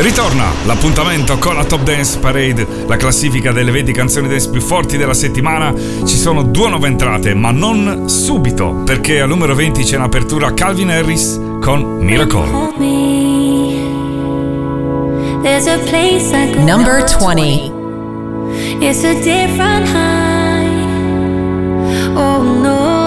Ritorna l'appuntamento con la Top Dance Parade, la classifica delle 20 canzoni dance più forti della settimana. Ci sono due nuove entrate, ma non subito, perché al numero 20 c'è un'apertura Calvin Harris con Miracle. Number 20 It's a different high. Oh no.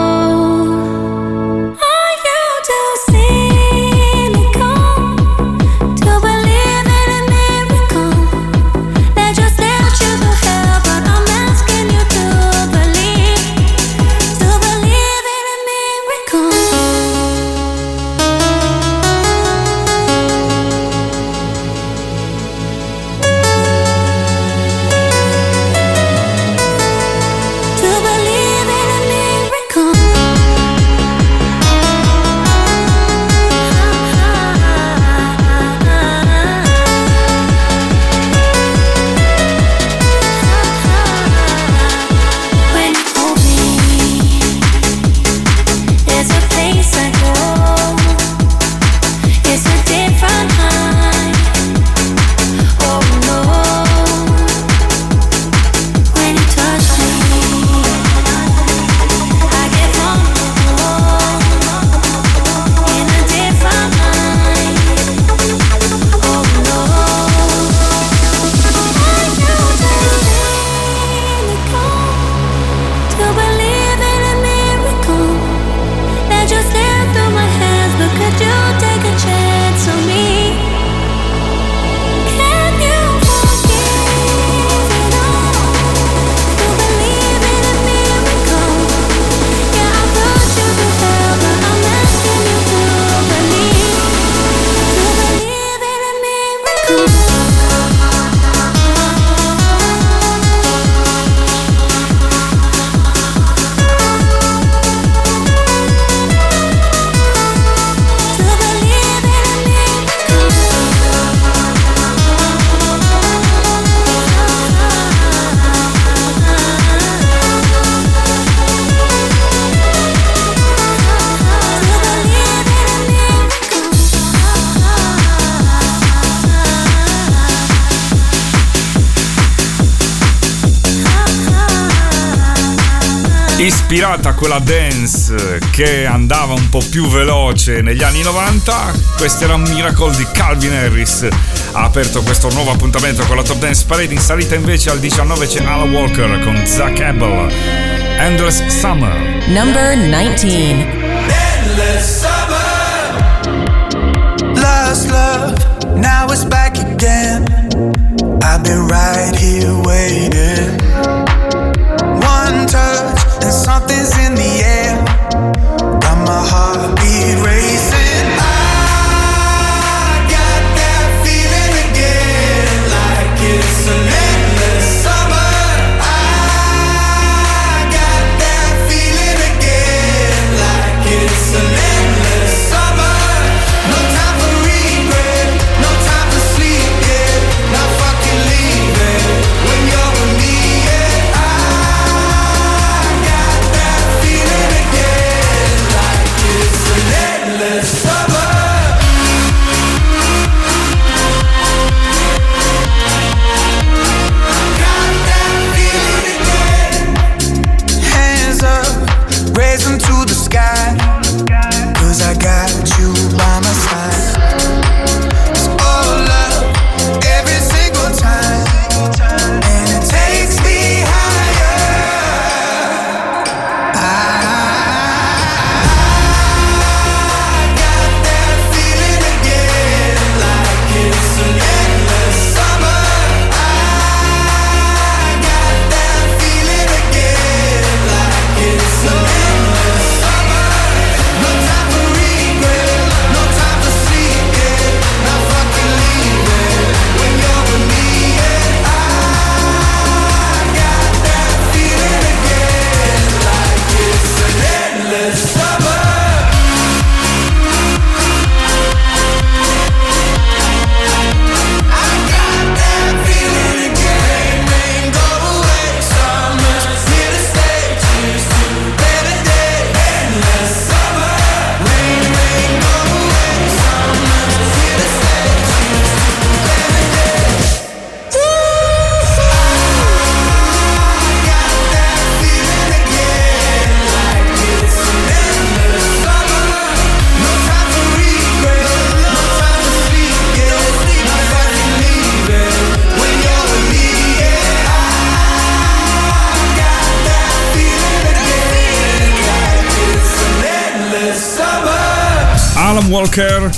Quella dance che andava un po' più veloce negli anni 90. Questo era un Miracle di Calvin Harris. Ha aperto questo nuovo appuntamento con la Top Dance Parade. In salita invece al 19 c'è Alan Walker con Zach Abel. Endless Summer. Number 19. Endless Summer. Last love, now it's back again. I've been right here waiting. One touch. and something's in the air. Got my heartbeat racing.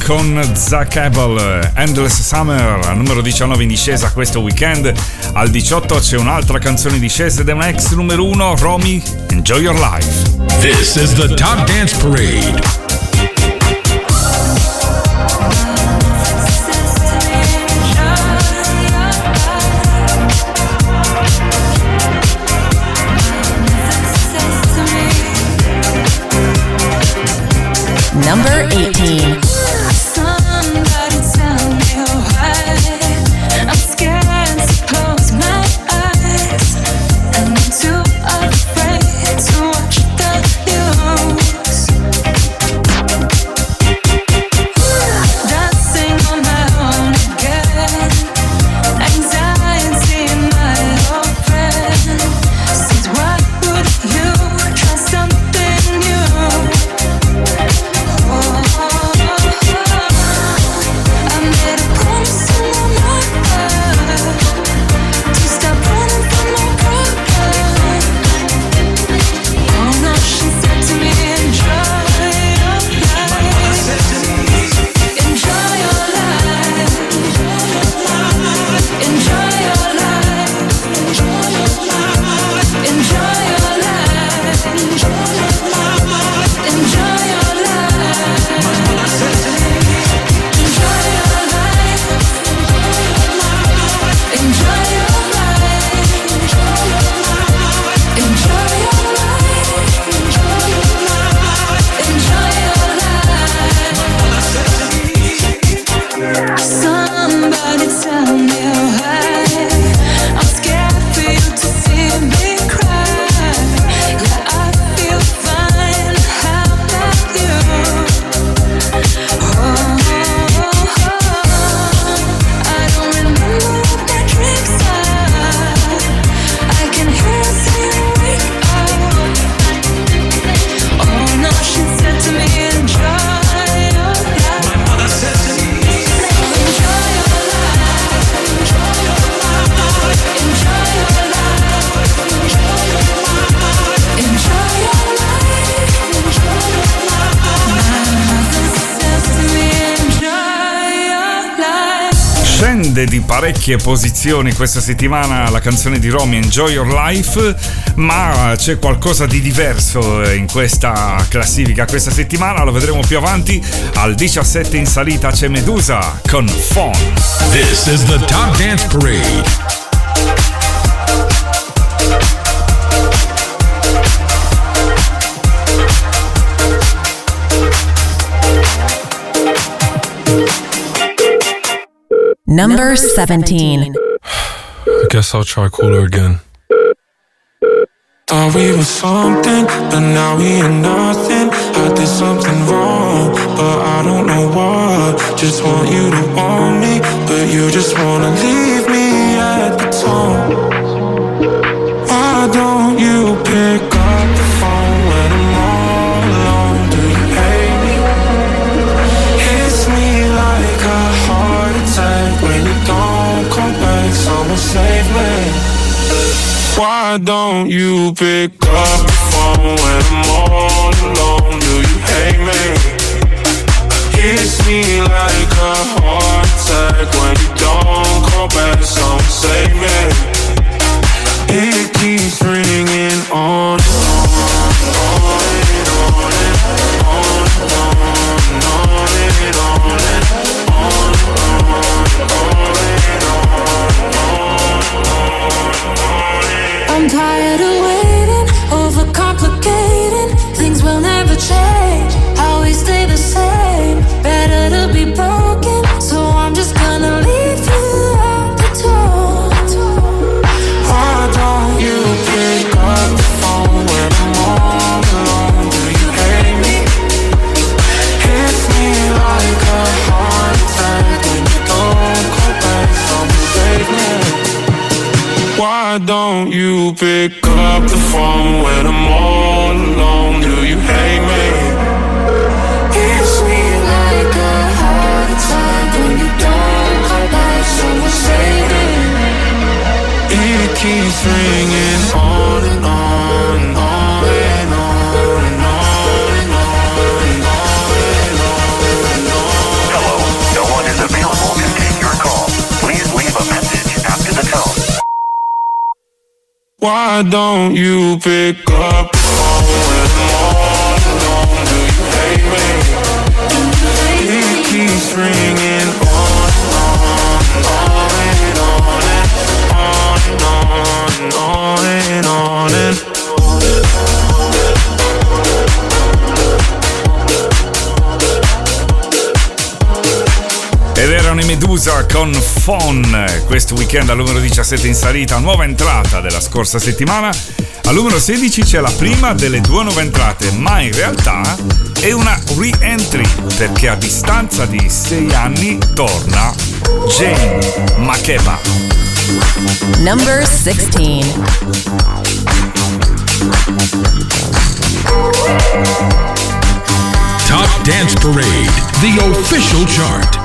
Con Zach Abel, Endless Summer, numero 19 in discesa questo weekend. Al 18 c'è un'altra canzone in discesa ed è un ex numero 1, Romy, Enjoy Your Life. This is the Top Dance Parade. Parecchie posizioni questa settimana la canzone di Romy Enjoy Your Life, ma c'è qualcosa di diverso in questa classifica questa settimana, lo vedremo più avanti. Al 17 in salita c'è Medusa con Phone. This is the Top Dance Parade. Number 17. I guess I'll try cooler again. Thought we were something, but now we are nothing. I did something wrong, but I don't know what. Just want you to want me, but you just wanna leave me at the tone. Why don't you pick up Why don't you pick up the phone when I'm all alone? Do you hate me? Hits me like a heart attack when you don't call back. Someone save me. It keeps ringing on Why don't you pick up the phone when I'm all alone? Do you hate me? Hits me like a heart attack when you don't call back. Save me. It keeps ringing Why don't you pick up phone when I'm all alone? Do you hate me? It keeps ringing. Medusa con Fon, questo weekend al numero 17 in salita, nuova entrata della scorsa settimana. Al numero 16 c'è la prima delle due nuove entrate, ma in realtà è una re-entry, perché a distanza di 6 anni torna Jane Makeba. Number 16 Top Dance Parade, the official chart.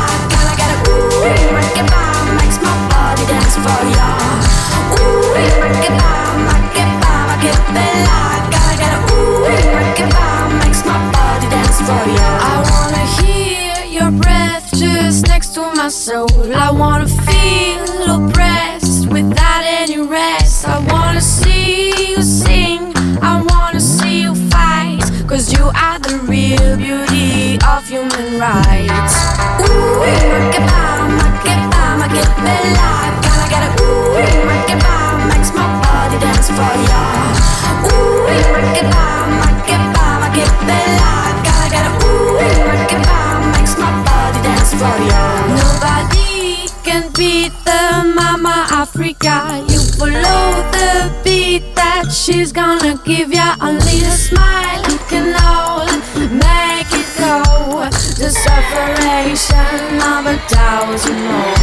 Only a smile can all make it go. The sufferation of a thousand more.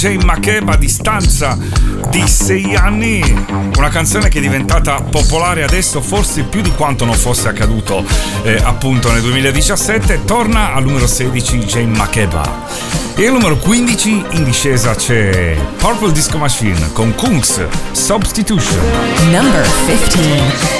DJ Makeba a distanza di 6 anni, una canzone che è diventata popolare adesso forse più di quanto non fosse accaduto eh, appunto nel 2017, torna al numero 16 DJ Makeba. E al numero 15 in discesa c'è Purple Disco Machine con Kungs Substitution. Number 15.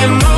I'm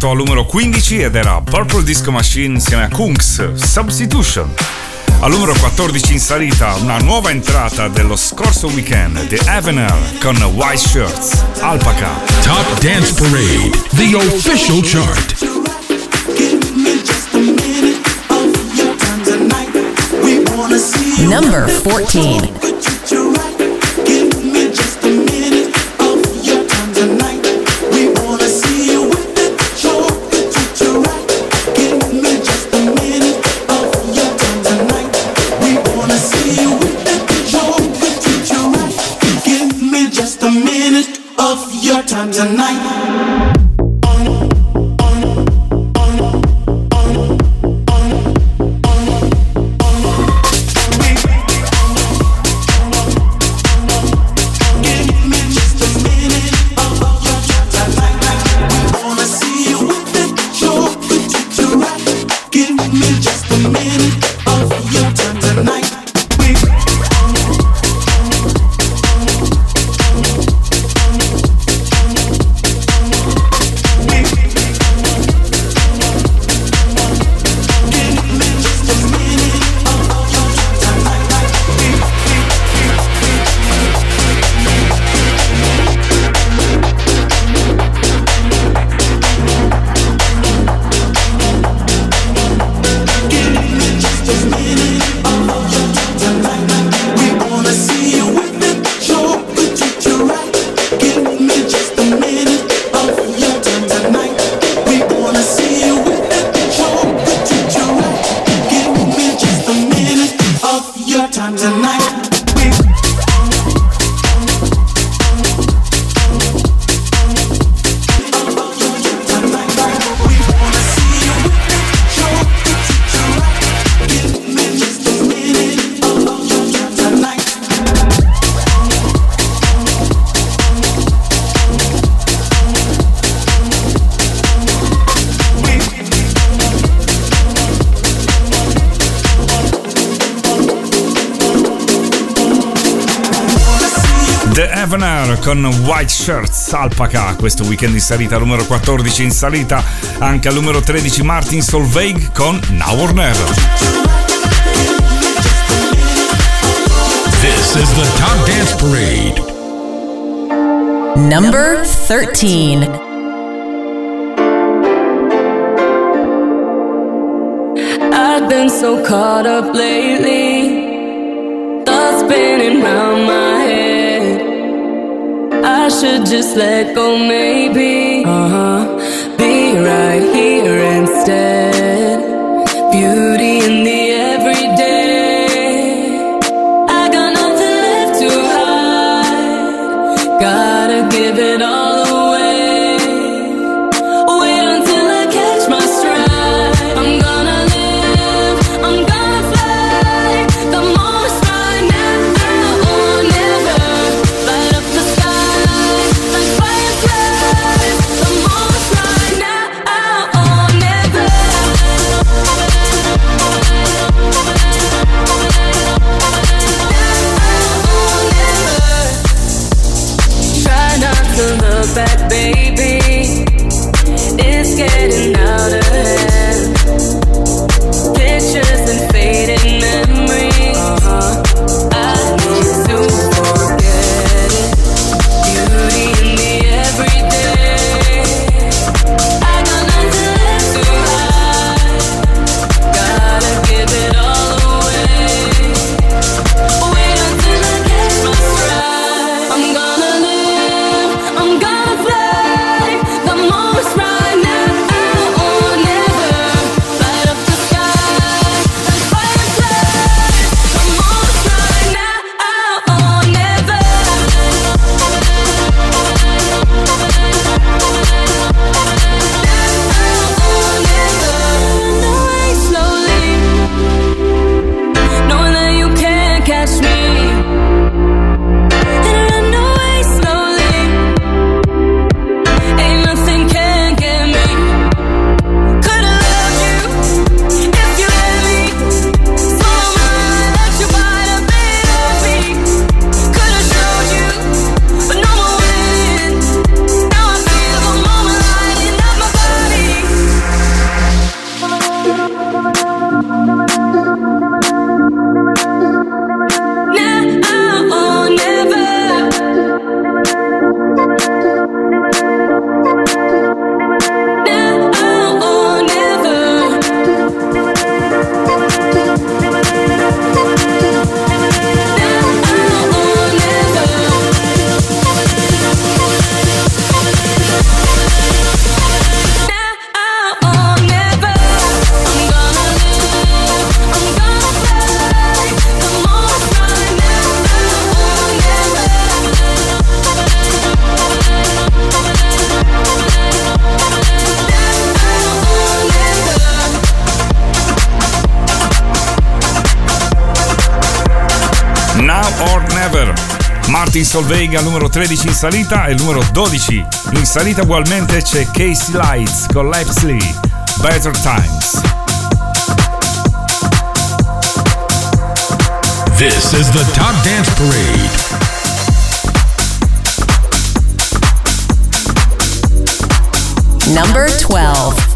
ascoltato al numero 15 ed era Purple Disco Machine insieme a Kunks, Substitution. Al numero 14 in salita una nuova entrata dello scorso weekend, The Avener con White Shirts, Alpaca. Top Dance Parade, the official chart. Number 14. tonight. Con White Shirts Alpaca, questo weekend in salita numero 14 in salita, anche al numero 13 Martin Solveig con Now or Never. This is the Top Dance Parade. Number 13. I've been so caught up lately, thoughts spinning round my should just let go, maybe. Uh huh. Be right here instead. Beauty in the everyday. I got nothing left to love or Never. Martin Solveig al numero 13 in salita e il numero 12 in salita ugualmente c'è Casey Lights con Lepsley, Better Times. This is the Top Dance Parade. Number 12.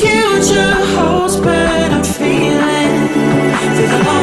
future holds, but I'm feeling through the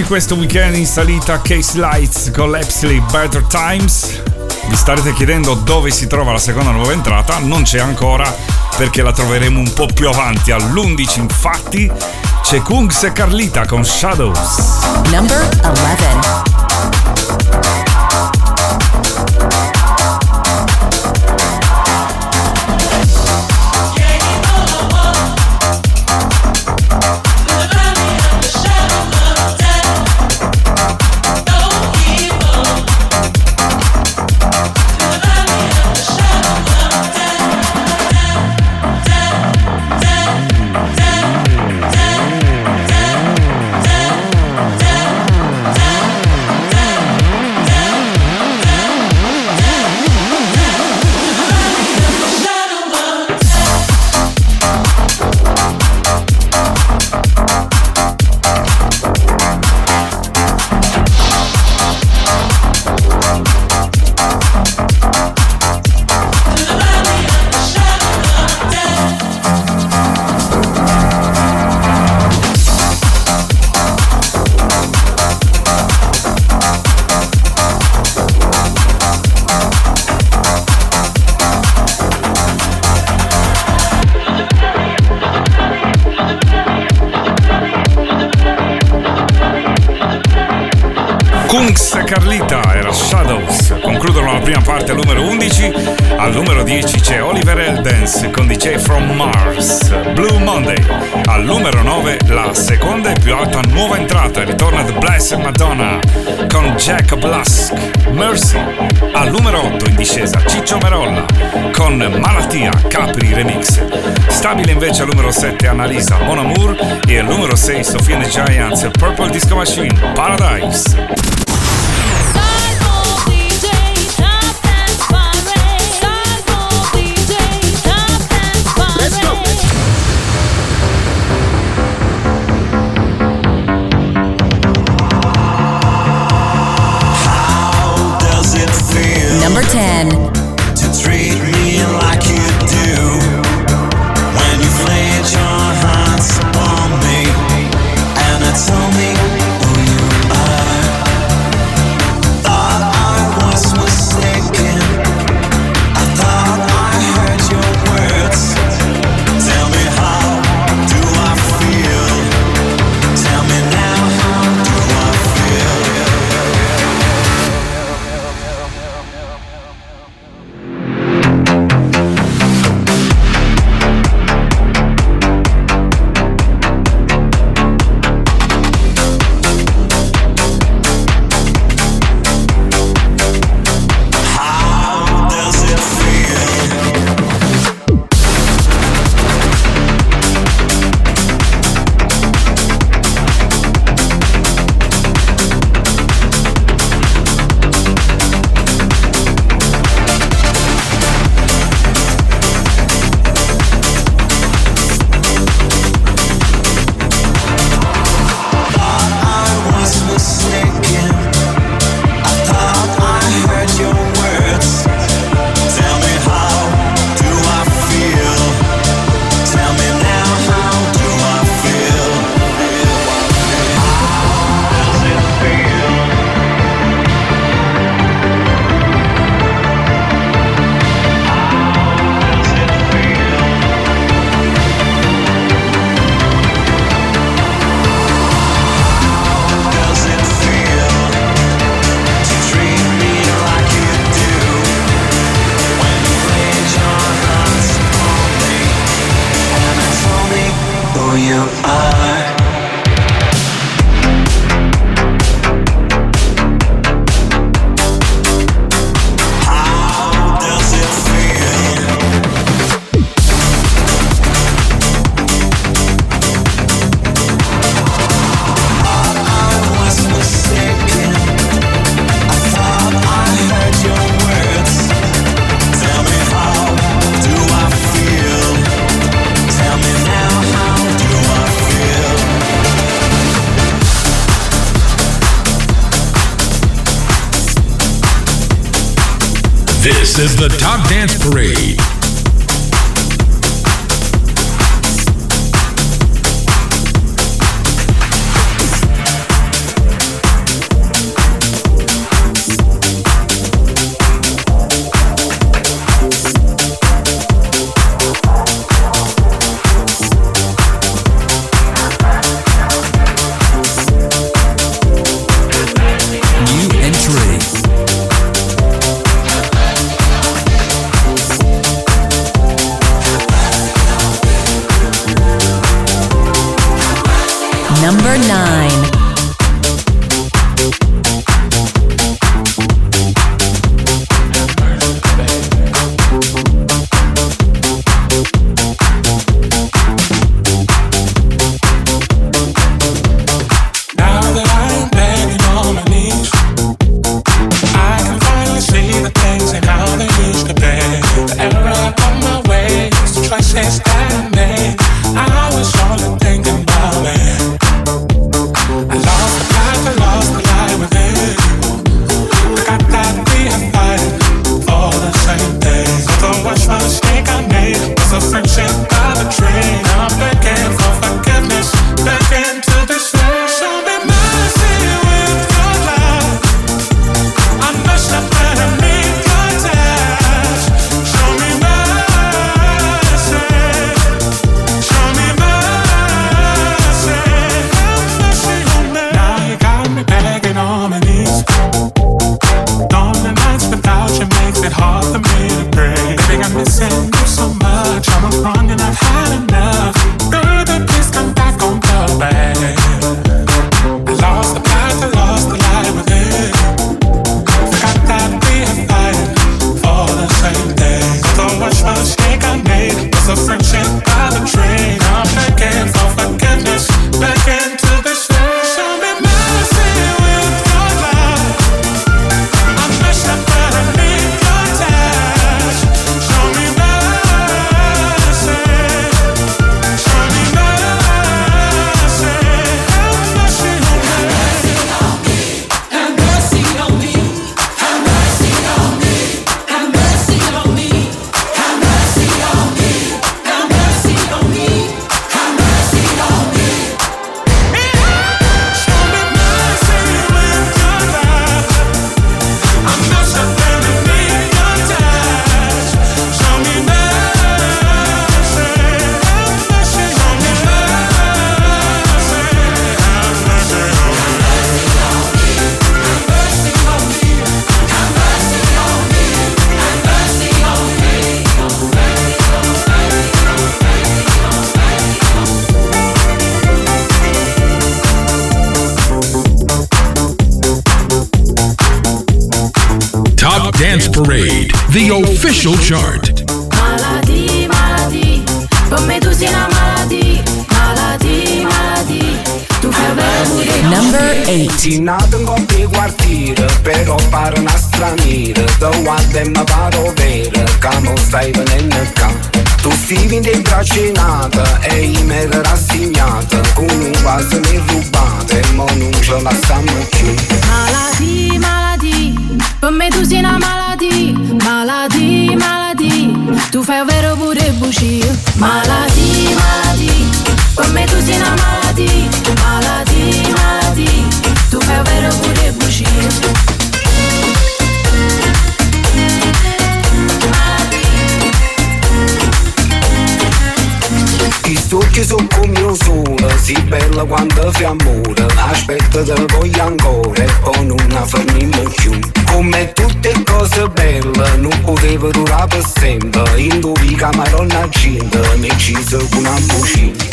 questo weekend in salita Case Lights con l'Epsley Better Times. Vi starete chiedendo dove si trova la seconda nuova entrata? Non c'è ancora perché la troveremo un po' più avanti. All'11 infatti c'è Kungs e Carlita con Shadows. Number 11. Annalisa Mon Amour e il numero 6 Sofia and the Giants Purple Disco Machine Paradise. who you are. This is the Top Dance Parade. Una maladi, maladi, maladi, tu fai avere pure Number 8. Nato in coppia quartiere, però pare una straniera Da guarda e mi paro vera, che mo stai venendo qua. Tu vivi in bracinata e io mi ero rassegnata. Con un quasi mi rubata e mo non ce la stiamo più. Maladi, maladi, per me tu sei una maladi, maladi, maladi, tu fai vero pure bugie. Maladi, maladi, per me tu sei una maladi, maladi, maladi, tu fai vero pure bugie. I stucchi su come io sono, si bella quando fi amore Aspetta te voglio ancora e poi non fermiamo più Come tutte cose belle, non poteva durare per sempre. In dove camaronna accende, mi ci con una bucina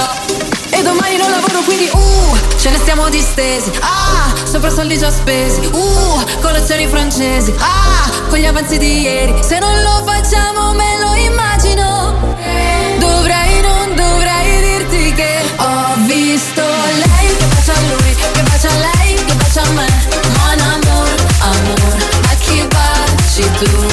sto E domani non lavoro quindi uh, ce ne stiamo distesi. Ah, sopra soldi già spesi. Uh, colazioni francesi. Ah, con gli avanzi di ieri. Se non lo facciamo me lo immagino. Dovrei, non dovrei dirti che Ho visto lei. Che bacia a lui Che bacia a lei, che bacia a me. Mon amour, amour. Ma chi baci tu?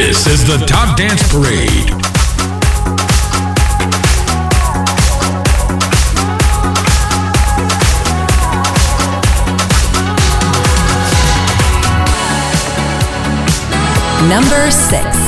This is the Top Dance Parade. Number six.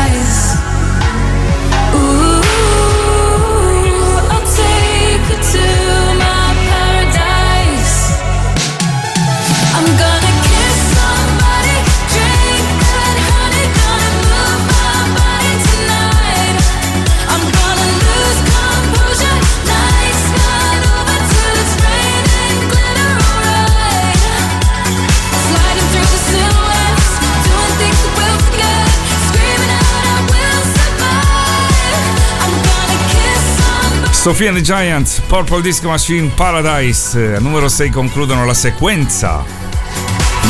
Sofia and the Giants, Purple Disc Machine Paradise, eh, numero 6 concludono la sequenza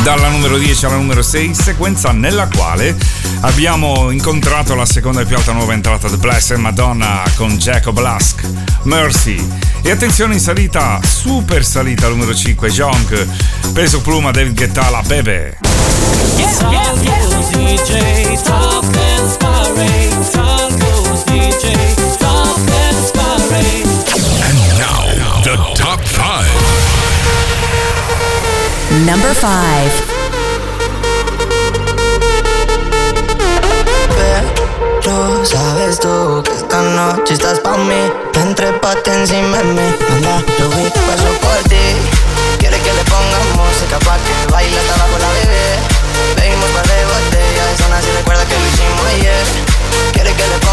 dalla numero 10 alla numero 6, sequenza nella quale abbiamo incontrato la seconda e più alta nuova entrata The Blessed Madonna con Jacob Lask, Mercy. E attenzione in salita, super salita al numero 5, Jonk, peso pluma David Guetta, la Bebe. Yeah, yeah, yeah. number five. Lo sabes tú que esta noche estás pa' mí. Me entrepaste encima de mí. Manda lo vi, paso por ti. Quiere que le ponga música pa' que baile hasta abajo la bebé. Bebimos par de botellas, aún así recuerda que lo hicimos ayer. Quiere que le ponga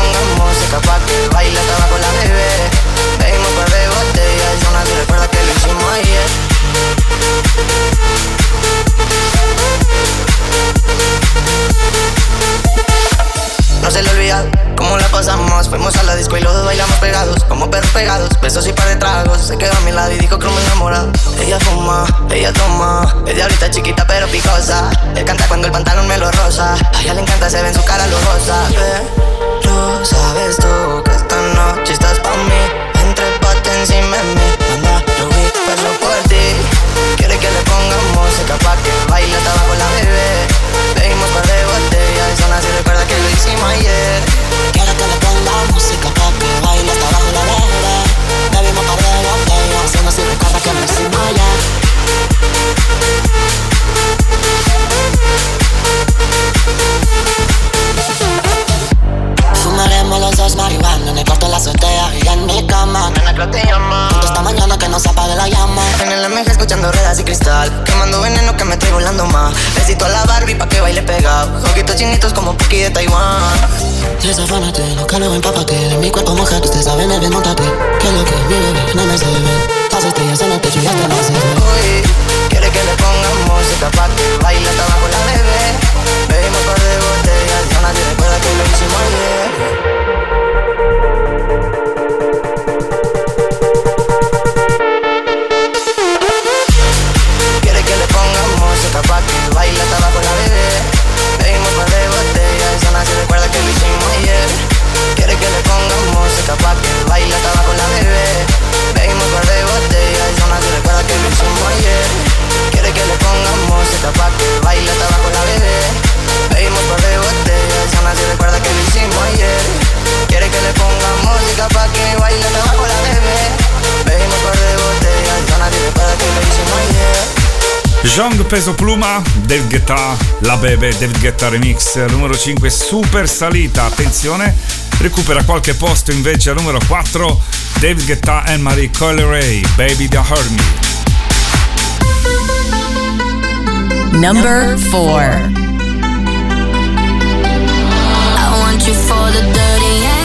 Jong Peso Pluma, David Guetta, La Bebe, David Guetta Remix, numero 5, super salita, attenzione, recupera qualche posto invece al numero 4, David Guetta e Marie Colleray, Baby Don't Hurt Me. Number 4 I want you for the dirty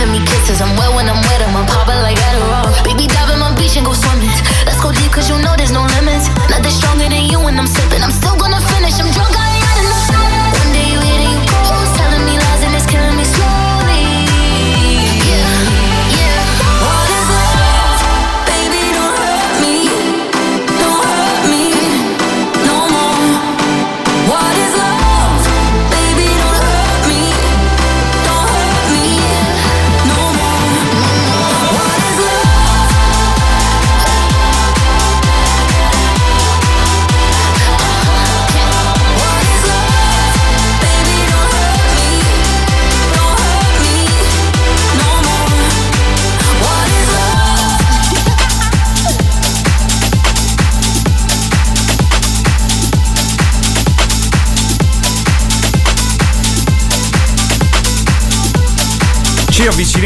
giving me kisses. I'm wet when I'm wet, I'm popping like Adderall. Baby, dive in my beach and go swimming. Let's go deep, cause you know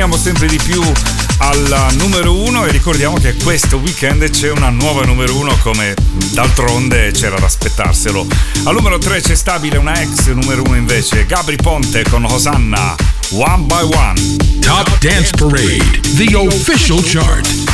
avviciniamo sempre di più al numero uno e ricordiamo che questo weekend c'è una nuova numero uno come d'altronde c'era da aspettarselo. Al numero 3 c'è stabile una ex numero uno invece, Gabri Ponte con Hosanna, One by One. Top Dance Parade, the official chart.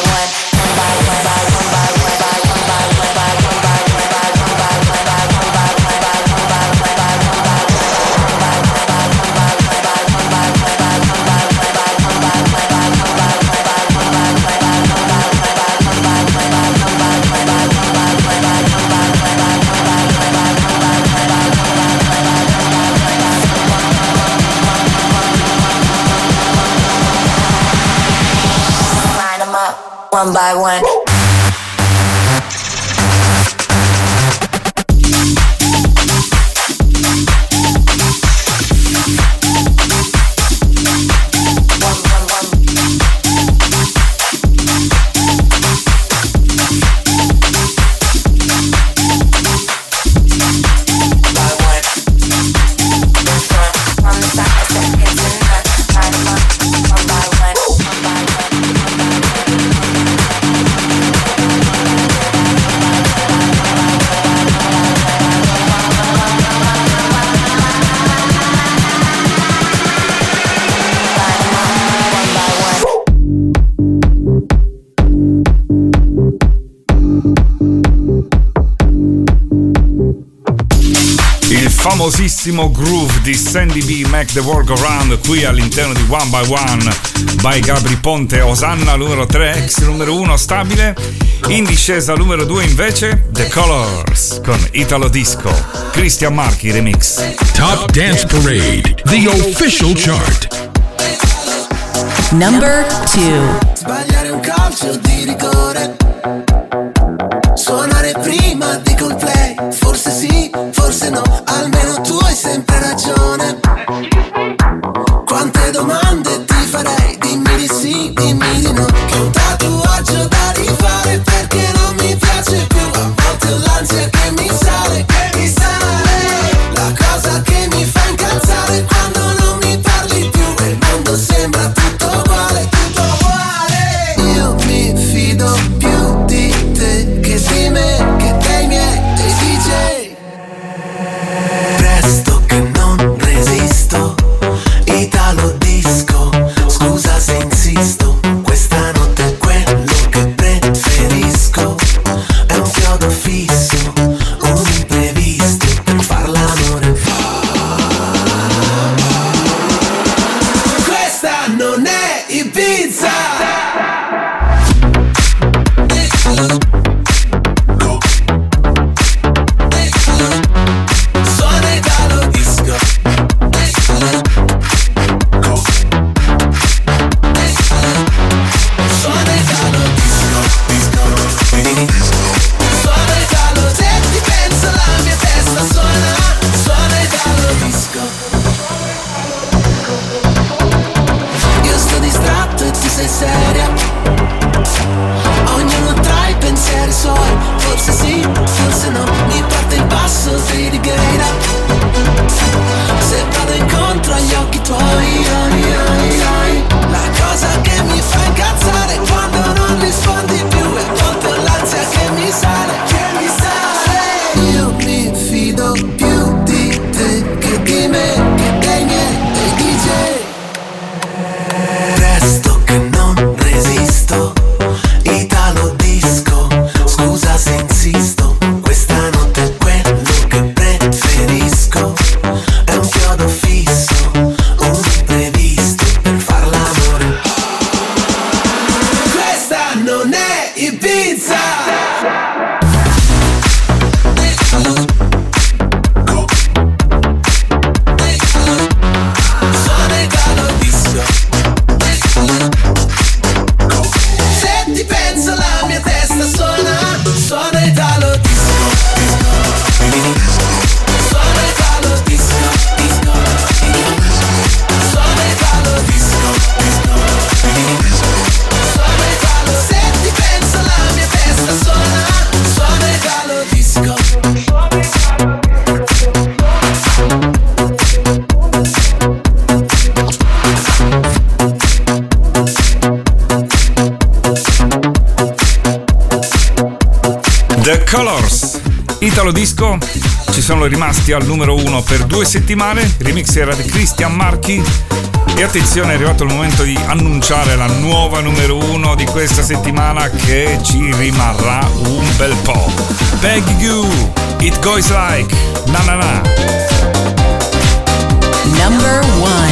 famosissimo groove di Sandy B Make the World Go Round qui all'interno di One by One by Gabri Ponte Osanna numero 3 ex numero 1 stabile. In discesa numero 2 invece The Colors con Italo Disco Christian Marchi remix. Top Dance Parade The Official Chart. Number 2 Sbagliare un calcio di rigore. 다 Italo Disco ci sono rimasti al numero uno per due settimane, il remix era di Christian Marchi e attenzione è arrivato il momento di annunciare la nuova numero uno di questa settimana che ci rimarrà un bel po'. Beg you, It Goes Like, na na na. Number one.